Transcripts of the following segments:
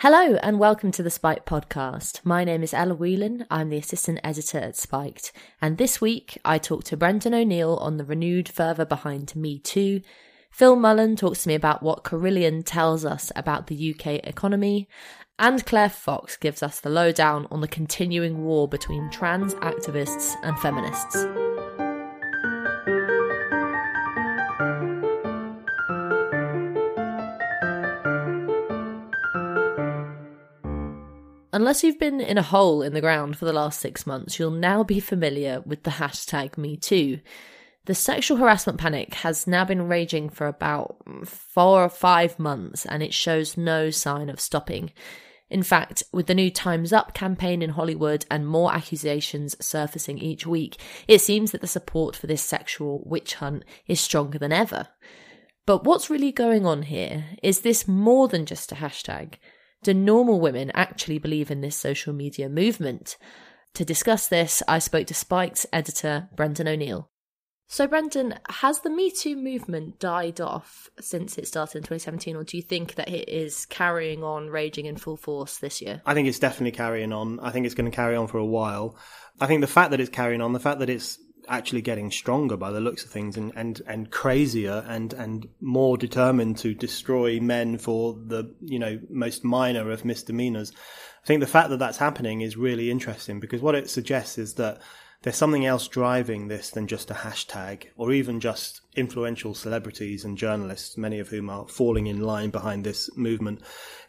Hello and welcome to the Spiked podcast. My name is Ella Whelan. I'm the assistant editor at Spiked. And this week I talked to Brendan O'Neill on the renewed fervour Behind Me Too. Phil Mullan talks to me about what Carillion tells us about the UK economy. And Claire Fox gives us the lowdown on the continuing war between trans activists and feminists. Unless you've been in a hole in the ground for the last six months, you'll now be familiar with the hashtag MeToo. The sexual harassment panic has now been raging for about four or five months and it shows no sign of stopping. In fact, with the new Time's Up campaign in Hollywood and more accusations surfacing each week, it seems that the support for this sexual witch hunt is stronger than ever. But what's really going on here? Is this more than just a hashtag? Do normal women actually believe in this social media movement? To discuss this, I spoke to Spiked's editor, Brendan O'Neill. So, Brendan, has the Me Too movement died off since it started in 2017, or do you think that it is carrying on, raging in full force this year? I think it's definitely carrying on. I think it's going to carry on for a while. I think the fact that it's carrying on, the fact that it's actually getting stronger by the looks of things and, and, and crazier and, and more determined to destroy men for the, you know, most minor of misdemeanors. I think the fact that that's happening is really interesting because what it suggests is that there's something else driving this than just a hashtag or even just influential celebrities and journalists, many of whom are falling in line behind this movement.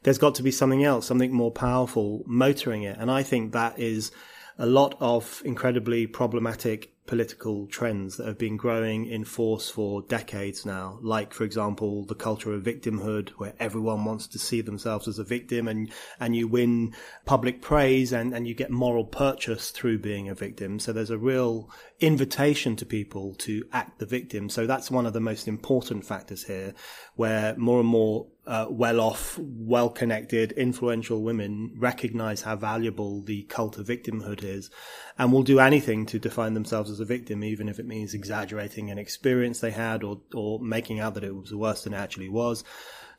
There's got to be something else, something more powerful motoring it. And I think that is a lot of incredibly problematic political trends that have been growing in force for decades now, like, for example, the culture of victimhood, where everyone wants to see themselves as a victim and, and you win public praise and, and you get moral purchase through being a victim. So there's a real invitation to people to act the victim. So that's one of the most important factors here, where more and more uh, well-off, well-connected, influential women recognize how valuable the cult of victimhood is, and will do anything to define themselves as a victim, even if it means exaggerating an experience they had or or making out that it was worse than it actually was.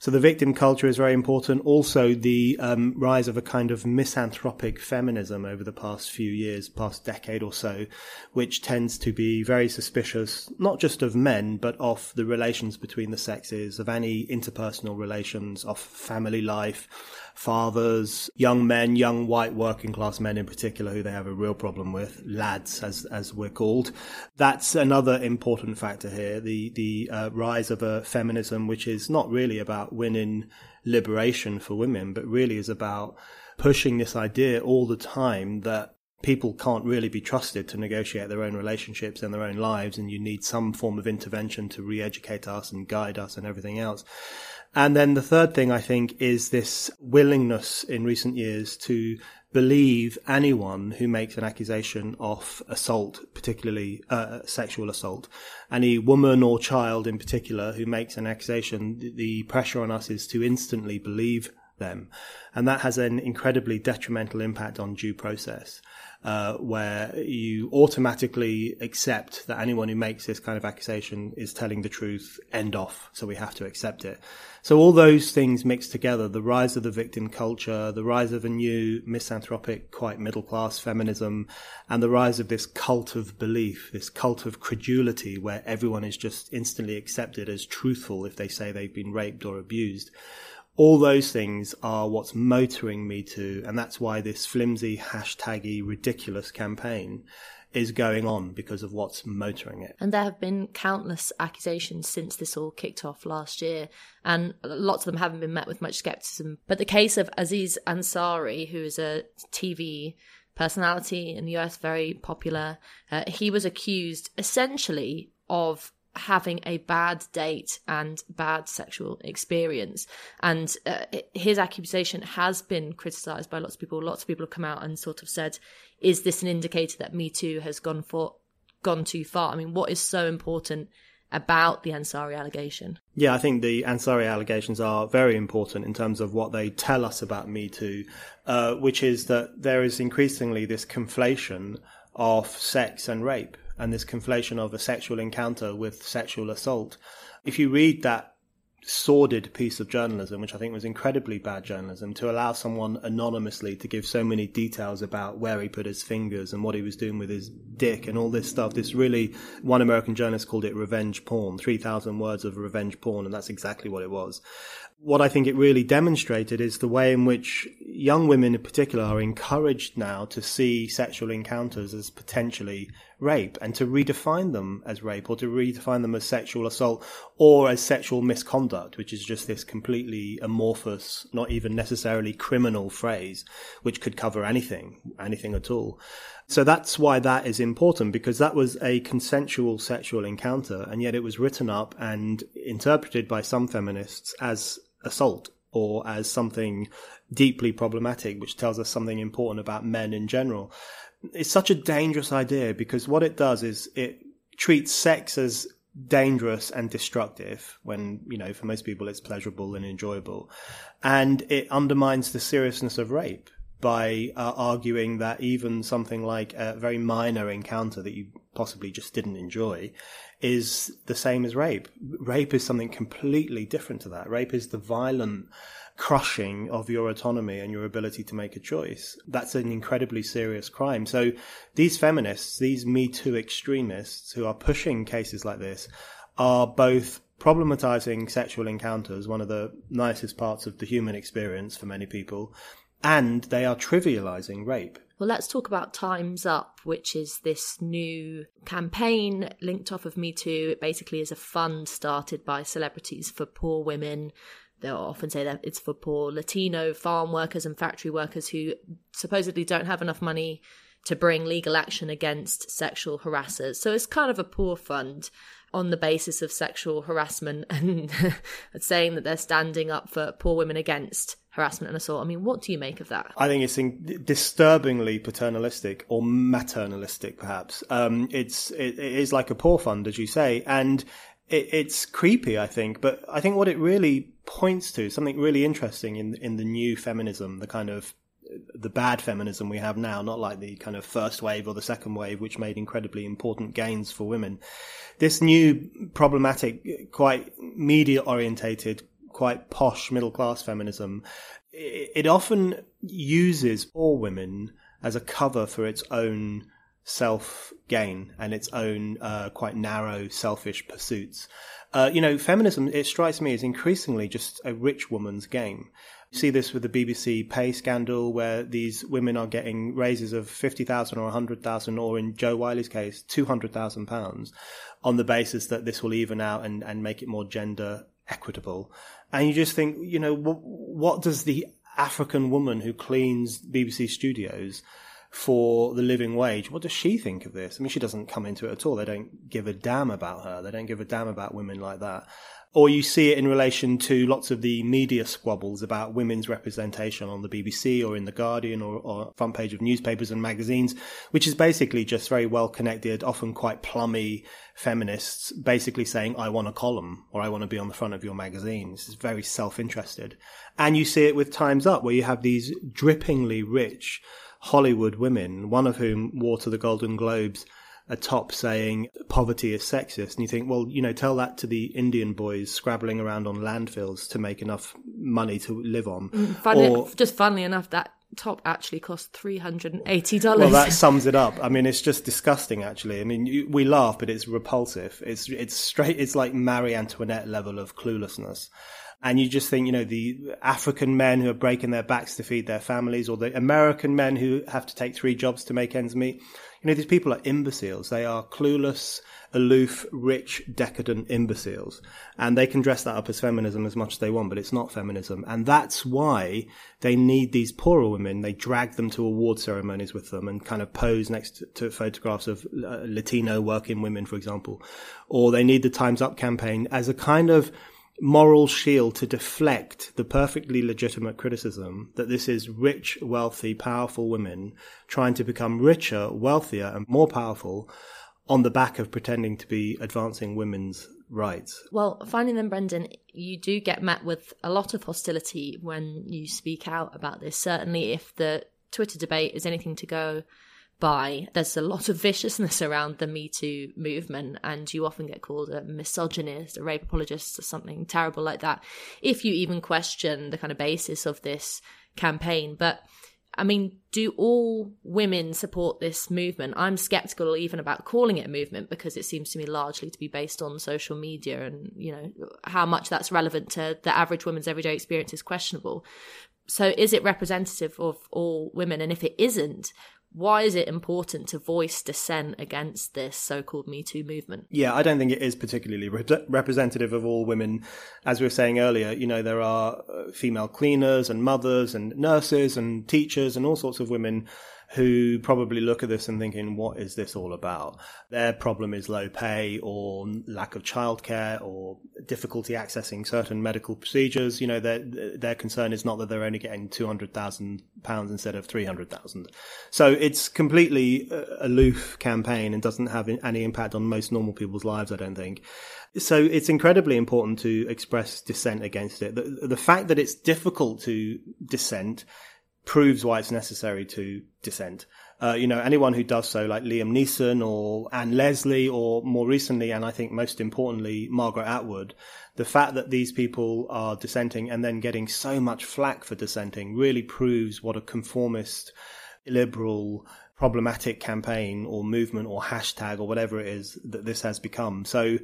So the victim culture is very important. Also, the um, rise of a kind of misanthropic feminism over the past few years, past decade or so, which tends to be very suspicious, not just of men, but of the relations between the sexes, of any interpersonal relations, of family life, fathers, young men, young white working class men in particular, who they have a real problem with, lads as as we're called. That's another important factor here. The the uh, rise of a feminism which is not really about winning liberation for women, but really is about pushing this idea all the time that people can't really be trusted to negotiate their own relationships and their own lives, and you need some form of intervention to re educate us and guide us and everything else. And then the third thing I think is this willingness in recent years to believe anyone who makes an accusation of assault, particularly uh, sexual assault. Any woman or child in particular who makes an accusation, the pressure on us is to instantly believe them. And that has an incredibly detrimental impact on due process uh, where you automatically accept that anyone who makes this kind of accusation is telling the truth, end off. So we have to accept it. So all those things mixed together, the rise of the victim culture, the rise of a new misanthropic, quite middle class feminism, and the rise of this cult of belief, this cult of credulity where everyone is just instantly accepted as truthful if they say they've been raped or abused. All those things are what's motoring Me Too, and that's why this flimsy, hashtaggy, ridiculous campaign is going on because of what's motoring it. And there have been countless accusations since this all kicked off last year, and lots of them haven't been met with much skepticism. But the case of Aziz Ansari, who is a TV personality in the US, very popular, uh, he was accused essentially of having a bad date and bad sexual experience. And uh, his accusation has been criticized by lots of people. Lots of people have come out and sort of said, is this an indicator that Me Too has gone for gone too far? I mean, what is so important about the Ansari allegation? Yeah, I think the Ansari allegations are very important in terms of what they tell us about Me Too, uh, which is that there is increasingly this conflation of sex and rape and this conflation of a sexual encounter with sexual assault. If you read that sordid piece of journalism, which I think was incredibly bad journalism, to allow someone anonymously to give so many details about where he put his fingers and what he was doing with his dick and all this stuff. This really, one American journalist called it revenge porn, 3,000 words of revenge porn, and that's exactly what it was what I think it really demonstrated is the way in which young women in particular are encouraged now to see sexual encounters as potentially rape and to redefine them as rape or to redefine them as sexual assault or as sexual misconduct, which is just this completely amorphous, not even necessarily criminal phrase, which could cover anything, anything at all. So that's why that is important because that was a consensual sexual encounter and yet it was written up and interpreted by some feminists as assault or as something deeply problematic, which tells us something important about men in general. It's such a dangerous idea because what it does is it treats sex as dangerous and destructive when, you know, for most people it's pleasurable and enjoyable. And it undermines the seriousness of rape by uh, arguing that even something like a very minor encounter that you possibly just didn't enjoy is the same as rape. Rape is something completely different to that. Rape is the violent crushing of your autonomy and your ability to make a choice. That's an incredibly serious crime. So these feminists, these Me Too extremists who are pushing cases like this are both problematizing sexual encounters, one of the nicest parts of the human experience for many people, and they are trivializing rape. Well, let's talk about Time's Up, which is this new campaign linked off of Me Too. It basically is a fund started by celebrities for poor women. They'll often say that it's for poor Latino farm workers and factory workers who supposedly don't have enough money to bring legal action against sexual harassers. So it's kind of a poor fund on the basis of sexual harassment and saying that they're standing up for poor women against harassment and assault. I mean, what do you make of that? I think it's in- disturbingly paternalistic or maternalistic, perhaps. Um, it's it, it is like a poor fund, as you say, and it, it's creepy. I think, but I think what it really points to something really interesting in in the new feminism, the kind of the bad feminism we have now, not like the kind of first wave or the second wave, which made incredibly important gains for women. This new problematic, quite media orientated, quite posh middle class feminism, it often uses all women as a cover for its own self gain and its own uh, quite narrow, selfish pursuits. Uh, you know, feminism, it strikes me as increasingly just a rich woman's game. You see this with the BBC pay scandal, where these women are getting raises of 50,000 or 100,000, or in Jo Whiley's case, 200,000 pounds, on the basis that this will even out and, and make it more gender equitable. And you just think, you know, what does the African woman who cleans BBC studios for the living wage, what does she think of this? I mean, she doesn't come into it at all. They don't give a damn about her. They don't give a damn about women like that or you see it in relation to lots of the media squabbles about women's representation on the BBC or in the Guardian or, or front page of newspapers and magazines, which is basically just very well connected, often quite plummy feminists basically saying, I want a column or I want to be on the front of your magazine. This is very self-interested. And you see it with Time's Up where you have these drippingly rich Hollywood women, one of whom wore to the Golden Globes a top saying poverty is sexist, and you think, well, you know, tell that to the Indian boys scrabbling around on landfills to make enough money to live on. Mm, or, just funnily enough, that top actually cost three hundred and eighty dollars. Well, that sums it up. I mean, it's just disgusting. Actually, I mean, you, we laugh, but it's repulsive. It's it's straight. It's like Marie Antoinette level of cluelessness. And you just think, you know, the African men who are breaking their backs to feed their families, or the American men who have to take three jobs to make ends meet. You know, these people are imbeciles. They are clueless, aloof, rich, decadent imbeciles. And they can dress that up as feminism as much as they want, but it's not feminism. And that's why they need these poorer women. They drag them to award ceremonies with them and kind of pose next to, photographs of uh, Latino working women, for example. Or they need the Time's Up campaign as a kind of moral shield to deflect the perfectly legitimate criticism that this is rich, wealthy, powerful women trying to become richer, wealthier, and more powerful on the back of pretending to be advancing women's rights. Well, finding them, Brendan, you do get met with a lot of hostility when you speak out about this. Certainly, if the Twitter debate is anything to go by. There's a lot of viciousness around the Me Too movement, and you often get called a misogynist, a rape apologist, or something terrible like that, if you even question the kind of basis of this campaign. But I mean, do all women support this movement? I'm skeptical even about calling it a movement because it seems to me largely to be based on social media and, you know, how much that's relevant to the average woman's everyday experience is questionable. So is it representative of all women? And if it isn't, why is it important to voice dissent against this so-called Me Too movement? Yeah, I don't think it is particularly re- representative of all women. As we were saying earlier, you know, there are uh, female cleaners and mothers and nurses and teachers and all sorts of women who probably look at this and thinking, what is this all about? Their problem is low pay or lack of childcare or difficulty accessing certain medical procedures. You know, their, their concern is not that they're only getting £200,000 instead of 300,000. So it's completely uh, aloof campaign and doesn't have any impact on most normal people's lives, I don't think. So it's incredibly important to express dissent against it. The, the fact that it's difficult to dissent proves why it's necessary to dissent. Uh, you know, anyone who does so, like Liam Neeson or Ann Leslie, or more recently, and I think most importantly, Margaret Atwood, the fact that these people are dissenting and then getting so much flack for dissenting really proves what a conformist, liberal, problematic campaign or movement or hashtag or whatever it is that this has become. So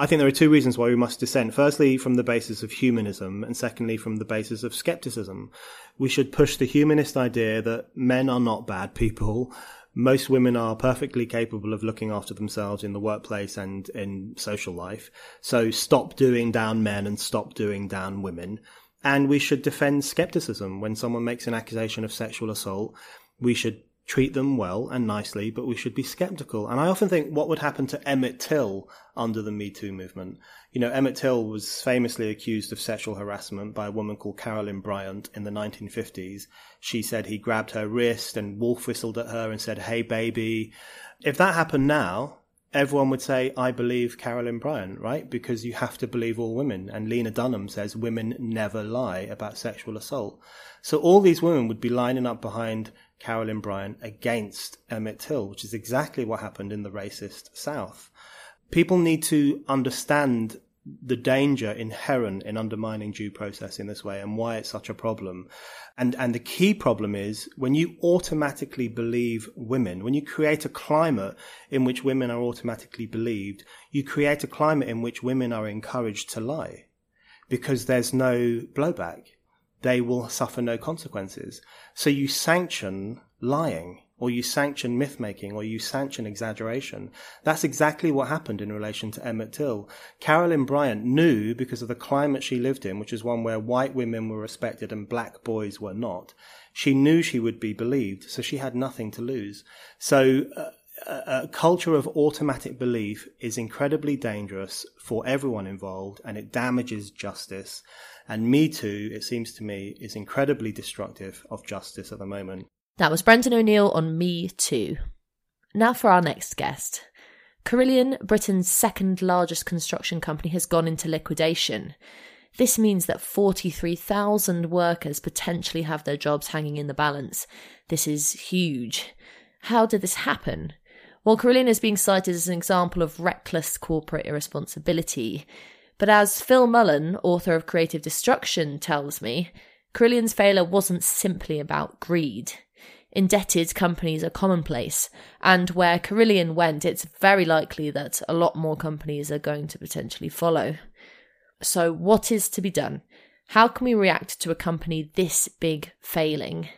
I think there are two reasons why we must dissent. Firstly, from the basis of humanism, and secondly, from the basis of skepticism. We should push the humanist idea that men are not bad people. Most women are perfectly capable of looking after themselves in the workplace and in social life. So stop doing down men and stop doing down women. And we should defend skepticism when someone makes an accusation of sexual assault. We should treat them well and nicely, but we should be skeptical. And I often think what would happen to Emmett Till under the Me Too movement. You know, Emmett Till was famously accused of sexual harassment by a woman called Carolyn Bryant in the 1950s. She said he grabbed her wrist and wolf whistled at her and said, Hey, baby. If that happened now, everyone would say, I believe Carolyn Bryant, right? Because you have to believe all women. And Lena Dunham says women never lie about sexual assault. So all these women would be lining up behind Carolyn Bryant against Emmett Till, which is exactly what happened in the racist South. People need to understand the danger inherent in undermining due process in this way and why it's such a problem. And, and the key problem is when you automatically believe women, when you create a climate in which women are automatically believed, you create a climate in which women are encouraged to lie because there's no blowback they will suffer no consequences. So you sanction lying, or you sanction myth making, or you sanction exaggeration. That's exactly what happened in relation to Emmett Till. Carolyn Bryant knew, because of the climate she lived in, which is one where white women were respected and black boys were not, she knew she would be believed, so she had nothing to lose. So, uh, a culture of automatic belief is incredibly dangerous for everyone involved and it damages justice. And Me Too, it seems to me, is incredibly destructive of justice at the moment. That was Brendan O'Neill on Me Too. Now for our next guest. Carillion, Britain's second largest construction company, has gone into liquidation. This means that 43,000 workers potentially have their jobs hanging in the balance. This is huge. How did this happen? Well, Carillion is being cited as an example of reckless corporate irresponsibility. But as Phil Mullan, author of Creative Destruction, tells me, Carillion's failure wasn't simply about greed. Indebted companies are commonplace, and where Carillion went, it's very likely that a lot more companies are going to potentially follow. So, what is to be done? How can we react to a company this big failing?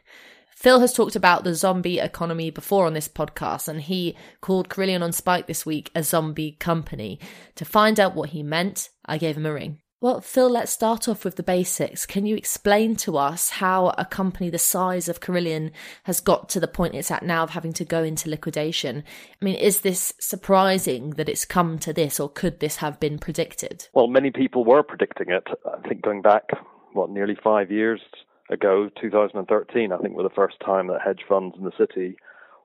Phil has talked about the zombie economy before on this podcast, and he called Carillion on Spiked this week a zombie company. To find out what he meant, I gave him a ring. Well, Phil, let's start off with the basics. Can you explain to us how a company the size of Carillion has got to the point it's at now of having to go into liquidation? I mean, is this surprising that it's come to this, or could this have been predicted? Well, many people were predicting it. I think going back, what, nearly five years ago, 2013, I think, were the first time that hedge funds in the city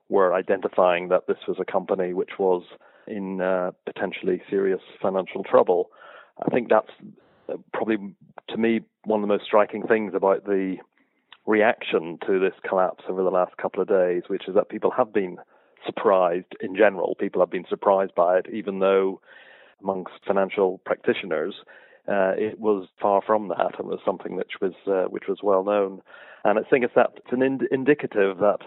were identifying that this was a company which was in uh, potentially serious financial trouble. I think that's uh, probably, to me, one of the most striking things about the reaction to this collapse over the last couple of days, which is that people have been surprised in general. People have been surprised by it, even though amongst financial practitioners, uh, it was far from that. It was something which was uh, which was well known, and I think it's that it's an ind- indicative that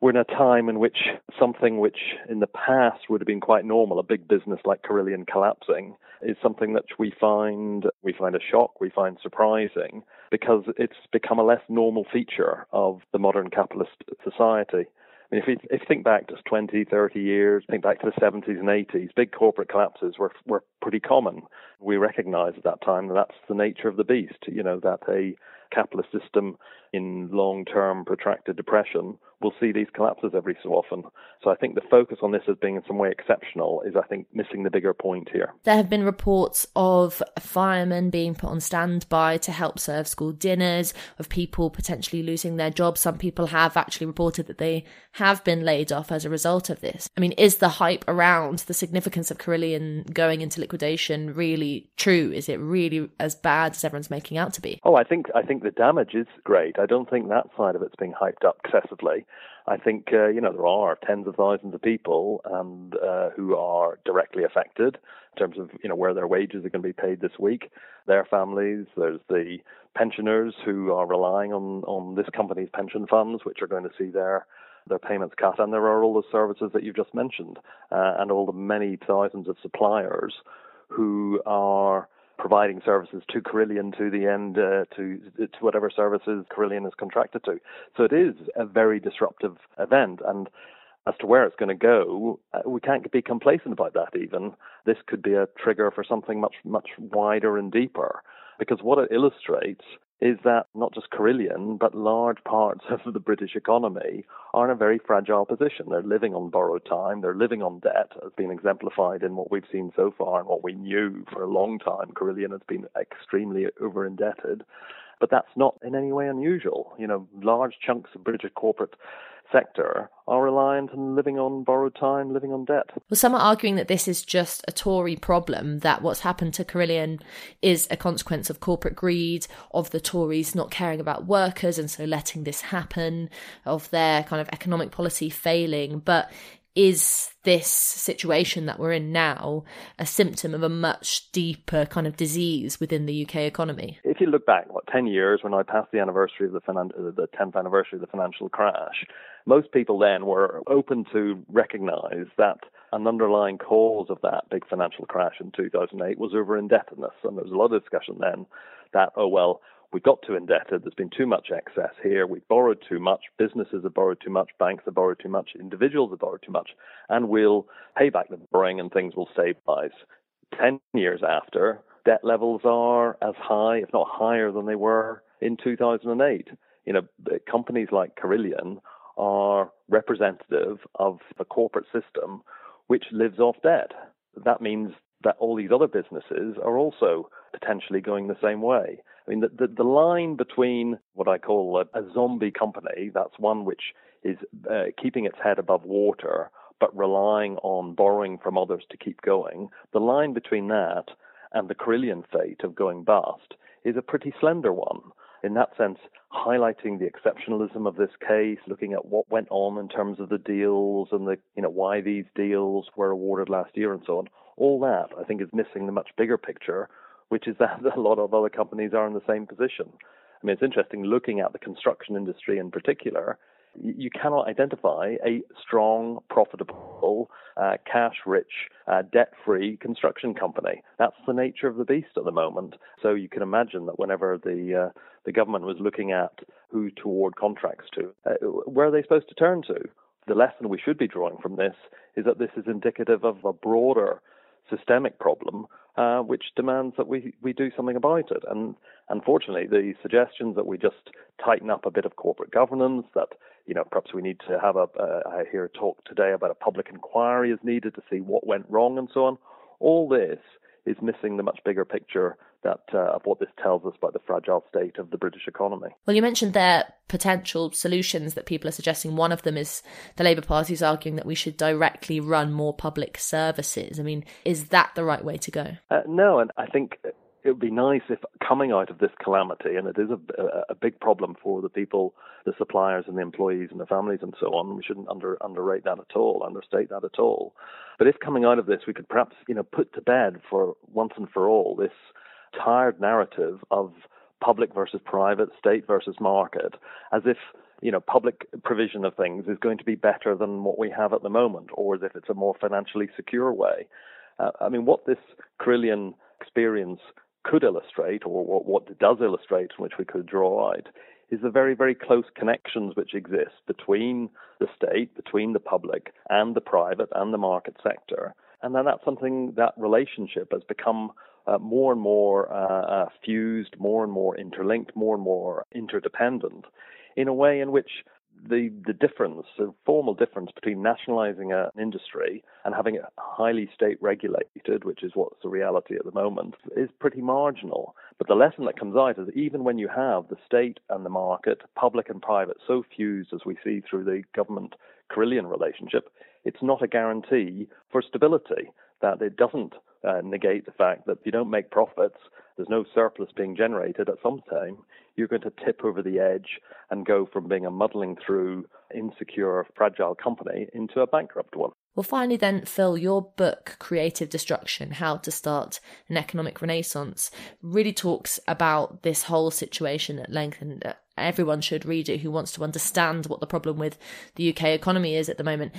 we're in a time in which something which in the past would have been quite normal, a big business like Carillion collapsing, is something that we find we find a shock, we find surprising, because it's become a less normal feature of the modern capitalist society. I mean, if you, if you think back just 20, 30 years, think back to the 70s and 80s, big corporate collapses were were pretty common. We recognized at that time that that's the nature of the beast, you know, that a capitalist system in long-term protracted depression we'll see these collapses every so often. So I think the focus on this as being in some way exceptional is, I think, missing the bigger point here. There have been reports of firemen being put on standby to help serve school dinners, of people potentially losing their jobs. Some people have actually reported that they have been laid off as a result of this. I mean, is the hype around the significance of Carillion going into liquidation really true? Is it really as bad as everyone's making out to be? Oh, I think I think the damage is great. I don't think that side of it's being hyped up excessively. I think uh, you know there are tens of thousands of people and uh, who are directly affected in terms of you know where their wages are going to be paid this week, their families. There's the pensioners who are relying on on this company's pension funds, which are going to see their their payments cut, and there are all the services that you've just mentioned, uh, and all the many thousands of suppliers who are providing services to Carillion to the end uh, to to whatever services Carillion is contracted to. So it is a very disruptive event, and as to where it's going to go, uh, we can't be complacent about that. Even this could be a trigger for something much much wider and deeper, because what it illustrates is that not just Carillion, but large parts of the British economy are in a very fragile position. They're living on borrowed time, they're living on debt, as been exemplified in what we've seen so far and what we knew for a long time. Carillion has been extremely over indebted. But that's not in any way unusual. You know, large chunks of British corporate sector are reliant on living on borrowed time, living on debt. Well, some are arguing that this is just a Tory problem, that what's happened to Carillion is a consequence of corporate greed, of the Tories not caring about workers and so letting this happen, of their kind of economic policy failing. But is this situation that we're in now a symptom of a much deeper kind of disease within the UK economy? If you look back, what, 10 years when I passed the anniversary of the, finan- the 10th anniversary of the financial crash, most people then were open to recognize that an underlying cause of that big financial crash in 2008 was over indebtedness. And there was a lot of discussion then that, oh, well, we got too indebted. There's been too much excess here. We've borrowed too much. Businesses have borrowed too much. Banks have borrowed too much. Individuals have borrowed too much. And we'll pay back the borrowing and things will stabilize. Ten years after, debt levels are as high, if not higher, than they were in 2008. You know, companies like Carillion are representative of a corporate system which lives off debt. That means that all these other businesses are also potentially going the same way. I mean, the, the, the line between what I call a, a, zombie company, that's one which is uh, keeping its head above water but relying on borrowing from others to keep going, the line between that and the Carillion fate of going bust is a pretty slender one. In that sense, highlighting the exceptionalism of this case, looking at what went on in terms of the deals and the, you know, why these deals were awarded last year and so on. All that, I think, is missing the much bigger picture, which is that a lot of other companies are in the same position. I mean, it's interesting looking at the construction industry in particular. You cannot identify a strong, profitable, uh, cash rich, uh, debt free construction company. That's the nature of the beast at the moment. So you can imagine that whenever the, uh, the government was looking at who to award contracts to, uh, where are they supposed to turn to? The lesson we should be drawing from this is that this is indicative of a broader systemic problem uh, which demands that we, we do something about it. And unfortunately, the suggestions that we just tighten up a bit of corporate governance, that you know perhaps we need to have a uh, I hear a talk today about a public inquiry is needed to see what went wrong and so on. All this is missing the much bigger picture that uh, of what this tells us about the fragile state of the British economy. Well, you mentioned there potential solutions that people are suggesting. One of them is the Labour Party is arguing that we should directly run more public services. I mean, is that the right way to go? Uh, no, and I think it would be nice if coming out of this calamity, and it is a, a, big problem for the people, the suppliers, and the employees and the families and so on. We shouldn't under, underrate that at all, understate that at all. But if coming out of this, we could perhaps, you know, put to bed for once and for all this tired narrative of public versus private, state versus market, as if you know public provision of things is going to be better than what we have at the moment, or as if it's a more financially secure way. Uh, I mean, what this Carillion experience could illustrate, or what, what does illustrate, from which we could draw out, is the very, very close connections which exist between the state, between the public, and the private and the market sector. And then that's something that relationship has become uh, more and more uh, uh, fused, more and more interlinked, more and more interdependent in a way in which the the difference, the formal difference between nationalizing an industry and having it highly state regulated, which is what's the reality at the moment, is pretty marginal. But the lesson that comes out is even when you have the state and the market, public and private, so fused as we see through the government Carillion relationship, it's not a guarantee for stability. That it doesn't uh, negate the fact that if you don't make profits, there's no surplus being generated at some time, you're going to tip over the edge and go from being a muddling through, insecure, fragile company into a bankrupt one. Well, finally, then, Phil, your book, Creative Destruction How to Start an Economic Renaissance, really talks about this whole situation at length, and uh, everyone should read it who wants to understand what the problem with the UK economy is at the moment.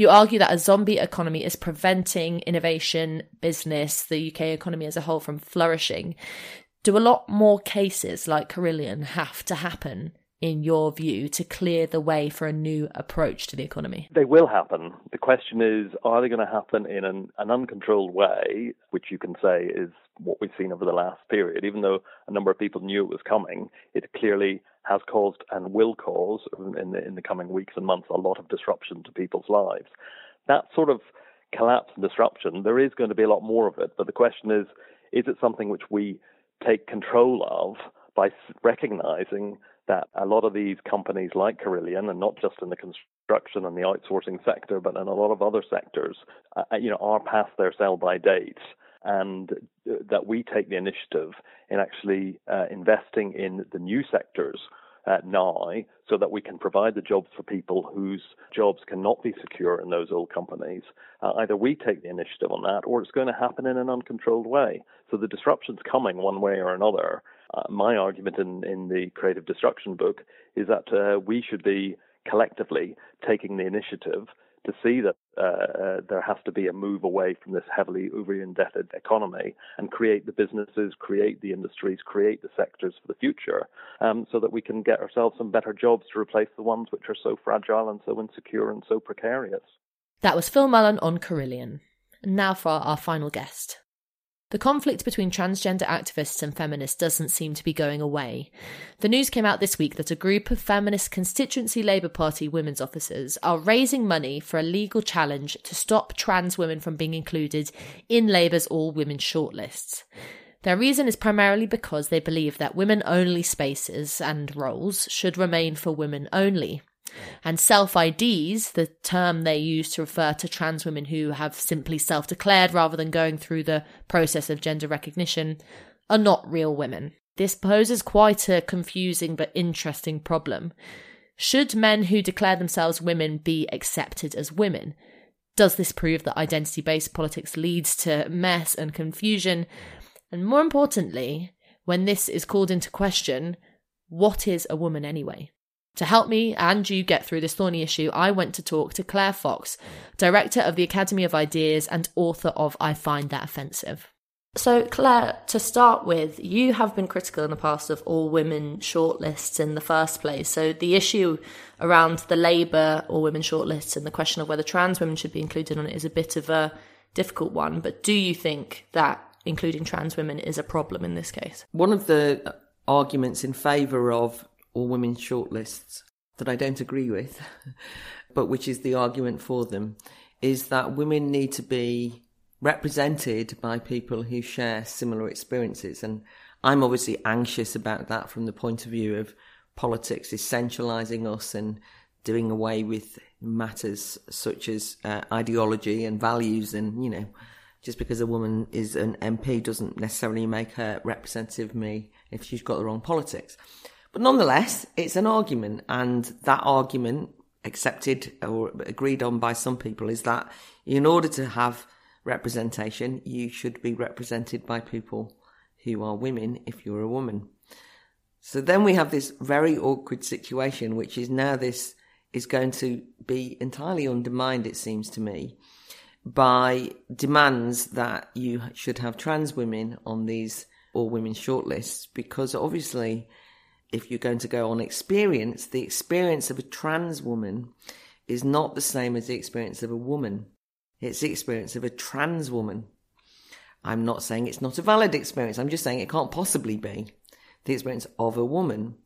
You argue that a zombie economy is preventing innovation, business, the UK economy as a whole from flourishing. Do a lot more cases like Carillion have to happen in your view, to clear the way for a new approach to the economy? They will happen. The question is, are they going to happen in an, an, uncontrolled way, which you can say is what we've seen over the last period? Even though a number of people knew it was coming, it clearly has caused and will cause in the, in the coming weeks and months a lot of disruption to people's lives. That sort of collapse and disruption, there is going to be a lot more of it. But the question is, is it something which we take control of by recognizing that a lot of these companies like Carillion, and not just in the construction and the outsourcing sector, but in a lot of other sectors, uh, uh you know, are past their sell-by dates, and uh, that we take the initiative in actually uh, investing in the new sectors uh, now so that we can provide the jobs for people whose jobs cannot be secure in those old companies. Uh, either we take the initiative on that or it's going to happen in an uncontrolled way. So the disruption's coming one way or another. Uh, my argument in, in the creative destruction book is that uh, we should be collectively taking the initiative to see that uh, uh, there has to be a move away from this heavily over-indebted economy and create the businesses, create the industries, create the sectors for the future, um, so that we can get ourselves some better jobs to replace the ones which are so fragile and so insecure and so precarious. That was Phil Mullan on Carillion. Now for our final guest. The conflict between transgender activists and feminists doesn't seem to be going away. The news came out this week that a group of feminist constituency Labour Party women's officers are raising money for a legal challenge to stop trans women from being included in Labour's all women shortlists. Their reason is primarily because they believe that women only spaces and roles should remain for women only. And self IDs, the term they use to refer to trans women who have simply self declared rather than going through the process of gender recognition, are not real women. This poses quite a confusing but interesting problem. Should men who declare themselves women be accepted as women? Does this prove that identity based politics leads to mess and confusion? And more importantly, when this is called into question, what is a woman anyway? To help me and you get through this thorny issue, I went to talk to Claire Fox, director of the Academy of Ideas and author of I Find That Offensive. So, Claire, to start with, you have been critical in the past of all women shortlists in the first place. So, the issue around the Labour all women shortlists and the question of whether trans women should be included on it is a bit of a difficult one. But do you think that including trans women is a problem in this case? One of the arguments in favour of all women shortlists that I don't agree with, but which is the argument for them, is that women need to be represented by people who share similar experiences. And I'm obviously anxious about that from the point of view of politics essentializing us and doing away with matters such as uh, ideology and values and, you know, just because a woman is an MP doesn't necessarily make her representative of me if she's got the wrong politics. But nonetheless, it's an argument, and that argument, accepted or agreed on by some people, is that in order to have representation, you should be represented by people who are women if you're a woman. So then we have this very awkward situation, which is now this is going to be entirely undermined, it seems to me, by demands that you should have trans women on these all women shortlists, because obviously, if you're going to go on experience, the experience of a trans woman is not the same as the experience of a woman. It's the experience of a trans woman. I'm not saying it's not a valid experience. I'm just saying it can't possibly be the experience of a woman.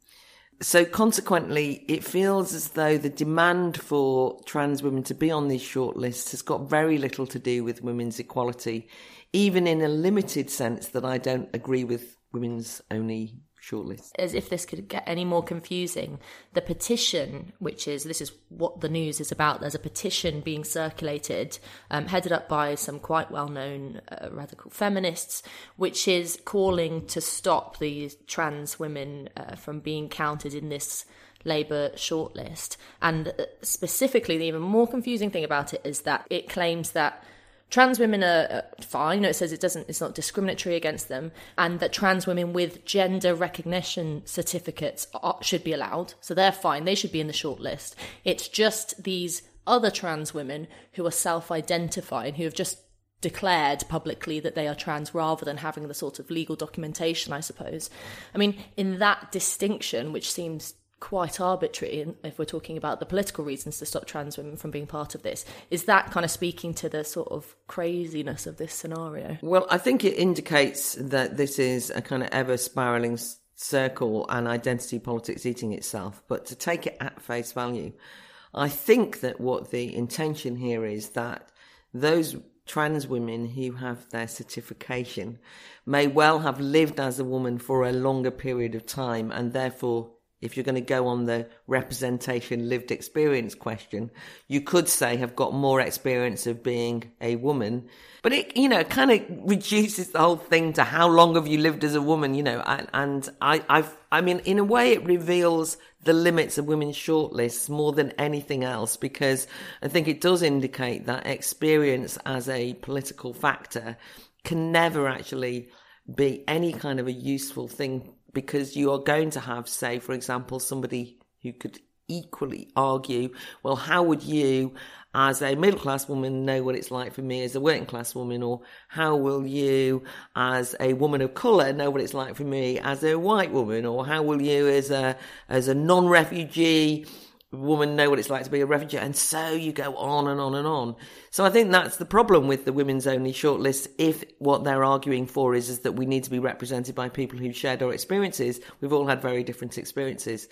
So consequently, it feels as though the demand for trans women to be on these shortlists has got very little to do with women's equality, even in a limited sense that I don't agree with women's only shortlist. As if this could get any more confusing, the petition, which is this is what the news is about. There's a petition being circulated, um, headed up by some quite well-known uh, radical feminists, which is calling to stop these trans women uh, from being counted in this. Labour shortlist. And uh, specifically, the even more confusing thing about it is that it claims that trans women are fine. You know, it says it doesn't, it's not discriminatory against them, and that trans women with gender recognition certificates are, should be allowed. So they're fine. They should be in the shortlist. It's just these other trans women who are self-identifying, who have just declared publicly that they are trans rather than having the sort of legal documentation, I suppose. I mean, in that distinction, which seems quite arbitrary if we're talking about the political reasons to stop trans women from being part of this is that kind of speaking to the sort of craziness of this scenario? Well i think it indicates that this is a kind of ever spiraling circle and identity politics eating itself. But to take it at face value i think that what the intention here is that those trans women who have their certification may well have lived as a woman for a longer period of time and therefore if you're going to go on the representation lived experience question, you could say have got more experience of being a woman. But it, you know, kind of reduces the whole thing to how long have you lived as a woman, you know, and, and I, I've, I mean, in a way it reveals the limits of women's shortlists more than anything else because I think it does indicate that experience as a political factor can never actually be any kind of a useful thing because you are going to have, say, for example, somebody who could equally argue, well, how would you, as a middle class woman, know what it's like for me as a working class woman? Or how will you, as a woman of colour, know what it's like for me as a white woman? Or how will you, as a, as a non refugee, woman know what it's like to be a refugee and so you go on and on and on. So i think that's the problem with the women's only shortlist if what they're arguing for is, is that we need to be represented by people who've shared our experiences. We've all had very different experiences.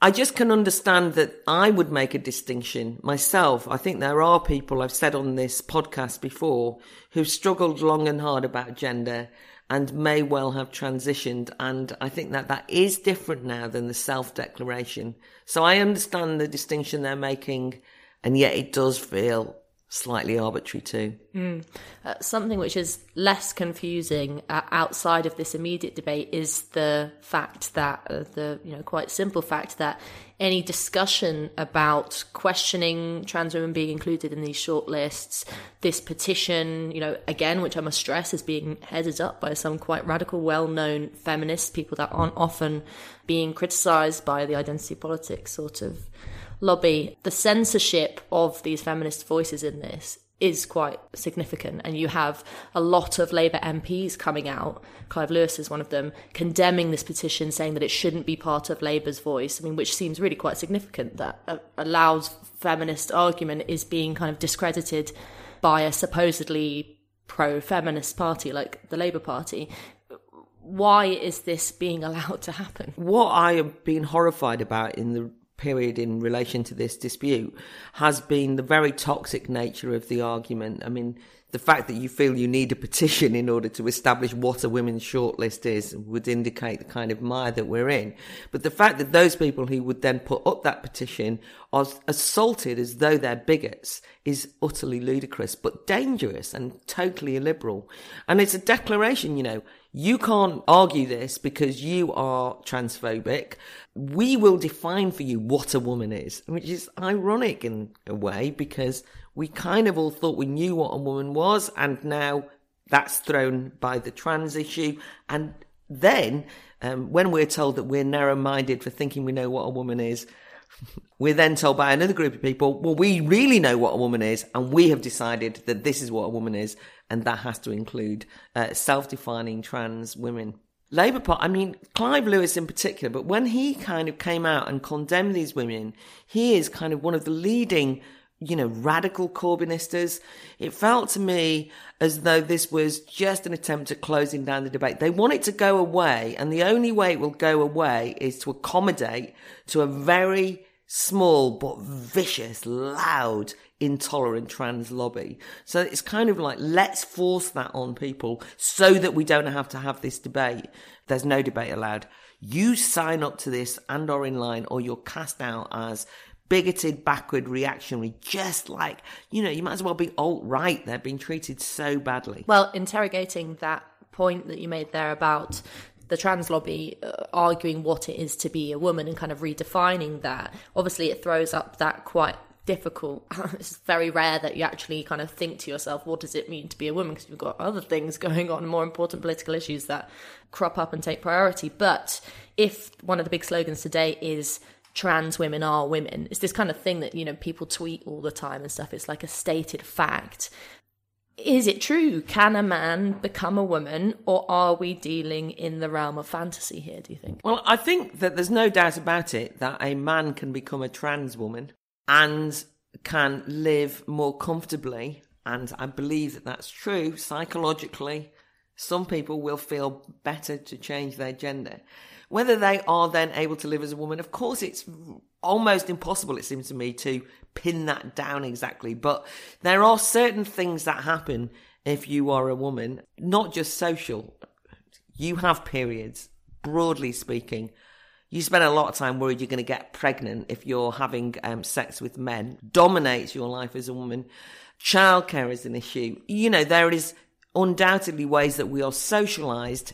I just can understand that i would make a distinction myself. I think there are people i've said on this podcast before who've struggled long and hard about gender and may well have transitioned. And I think that that is different now than the self declaration. So I understand the distinction they're making, and yet it does feel slightly arbitrary too. Mm. Uh, something which is less confusing uh, outside of this immediate debate is the fact that uh, the you know quite simple fact that any discussion about questioning trans women being included in these shortlists, this petition, you know, again, which I must stress is being headed up by some quite radical, well-known feminists, people that aren't often being criticised by the identity politics sort of lobby, the censorship of these feminist voices in this is quite significant. And you have a lot of Labour MPs coming out, Clive Lewis is one of them, condemning this petition, saying that it shouldn't be part of Labour's voice. I mean, which seems really quite significant that a, a loud feminist argument is being kind of discredited by a supposedly pro feminist party like the Labour Party. Why is this being allowed to happen? What I have been horrified about in the period in relation to this dispute has been the very toxic nature of the argument. I mean, the fact that you feel you need a petition in order to establish what a women's shortlist is would indicate the kind of mire that we're in. But the fact that those people who would then put up that petition are assaulted as though they're bigots is utterly ludicrous, but dangerous and totally illiberal. And it's a declaration, you know, you can't argue this because you are transphobic. We will define for you what a woman is, which is ironic in a way because we kind of all thought we knew what a woman was, and now that's thrown by the trans issue. And then, um, when we're told that we're narrow minded for thinking we know what a woman is, we're then told by another group of people, well, we really know what a woman is, and we have decided that this is what a woman is, and that has to include uh, self defining trans women. Labour Party, I mean, Clive Lewis in particular, but when he kind of came out and condemned these women, he is kind of one of the leading you know, radical Corbynistas. It felt to me as though this was just an attempt at closing down the debate. They want it to go away, and the only way it will go away is to accommodate to a very small but vicious, loud, intolerant trans lobby. So it's kind of like, let's force that on people so that we don't have to have this debate. There's no debate allowed. You sign up to this and are in line, or you're cast out as bigoted, backward, reactionary, just like, you know, you might as well be alt right. They're being treated so badly. Well, interrogating that point that you made there about the trans lobby uh, arguing what it is to be a woman and kind of redefining that, obviously it throws up that quite difficult. it's very rare that you actually kind of think to yourself, what does it mean to be a woman? Because you've got other things going on, more important political issues that crop up and take priority. But if one of the big slogans today is trans women are women. It's this kind of thing that, you know, people tweet all the time and stuff. It's like a stated fact. Is it true? Can a man become a woman, or are we dealing in the realm of fantasy here, do you think? Well, I think that there's no doubt about it that a man can become a trans woman and can live more comfortably. And I believe that that's true psychologically. Some people will feel better to change their gender. Whether they are then able to live as a woman, of course, it's almost impossible, it seems to me, to pin that down exactly. But there are certain things that happen if you are a woman, not just social. You have periods, broadly speaking. You spend a lot of time worried you're going to get pregnant if you're having um, sex with men. Dominates your life as a woman. Childcare is an issue. You know, there is undoubtedly ways that we are socialized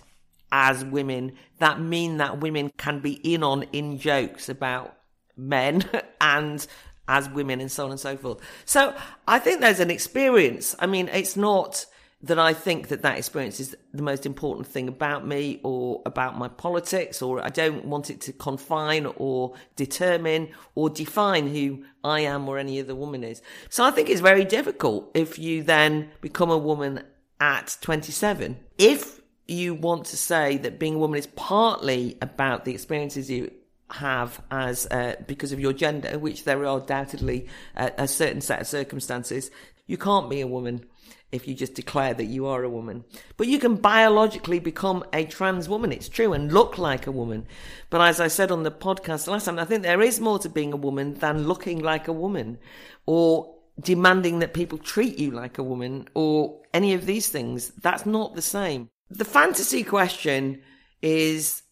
as women that mean that women can be in on in jokes about men and as women and so on and so forth. So I think there's an experience. I mean, it's not that I think that that experience is the most important thing about me or about my politics, or I don't want it to confine or determine or define who I am or any other woman is. So I think it's very difficult if you then become a woman at 27. If you want to say that being a woman is partly about the experiences you have as uh, because of your gender, which there are undoubtedly uh, a certain set of circumstances. You can't be a woman if you just declare that you are a woman. But you can biologically become a trans woman, it's true, and look like a woman. But as I said on the podcast last time, I think there is more to being a woman than looking like a woman or demanding that people treat you like a woman or any of these things. That's not the same. The fantasy question is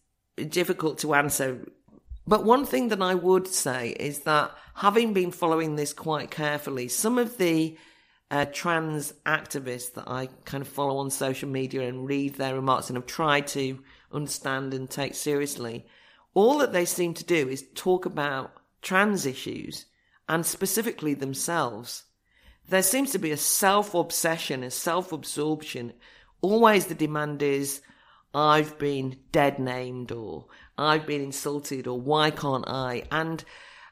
difficult to answer. But one thing that I would say is that having been following this quite carefully, some of the uh, trans activists that I kind of follow on social media and read their remarks and have tried to understand and take seriously, all that they seem to do is talk about trans issues and specifically themselves. There seems to be a self obsession, a self absorption always the demand is, I've been dead named or I've been insulted or why can't I? And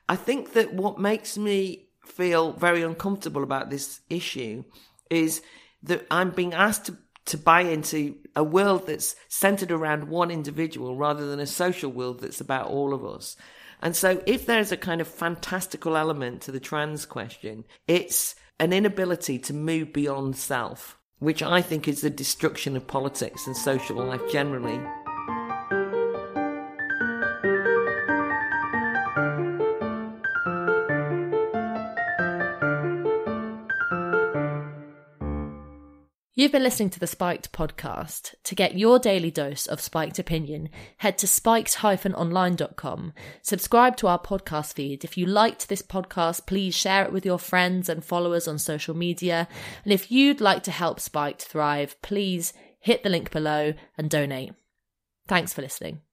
I think that what makes me feel very uncomfortable about this issue is that I'm being asked to, to buy into a world that's centered around one individual rather than a social world that's about all of us. And so if there's a kind of fantastical element to the trans question, it's an inability to move beyond self which I think is the destruction of politics and social life generally. You've been listening to the Spiked podcast. To get your daily dose of spiked opinion, head to spiked-online.com. Subscribe to our podcast feed. If you liked this podcast, please share it with your friends and followers on social media. And if you'd like to help Spiked thrive, please hit the link below and donate. Thanks for listening.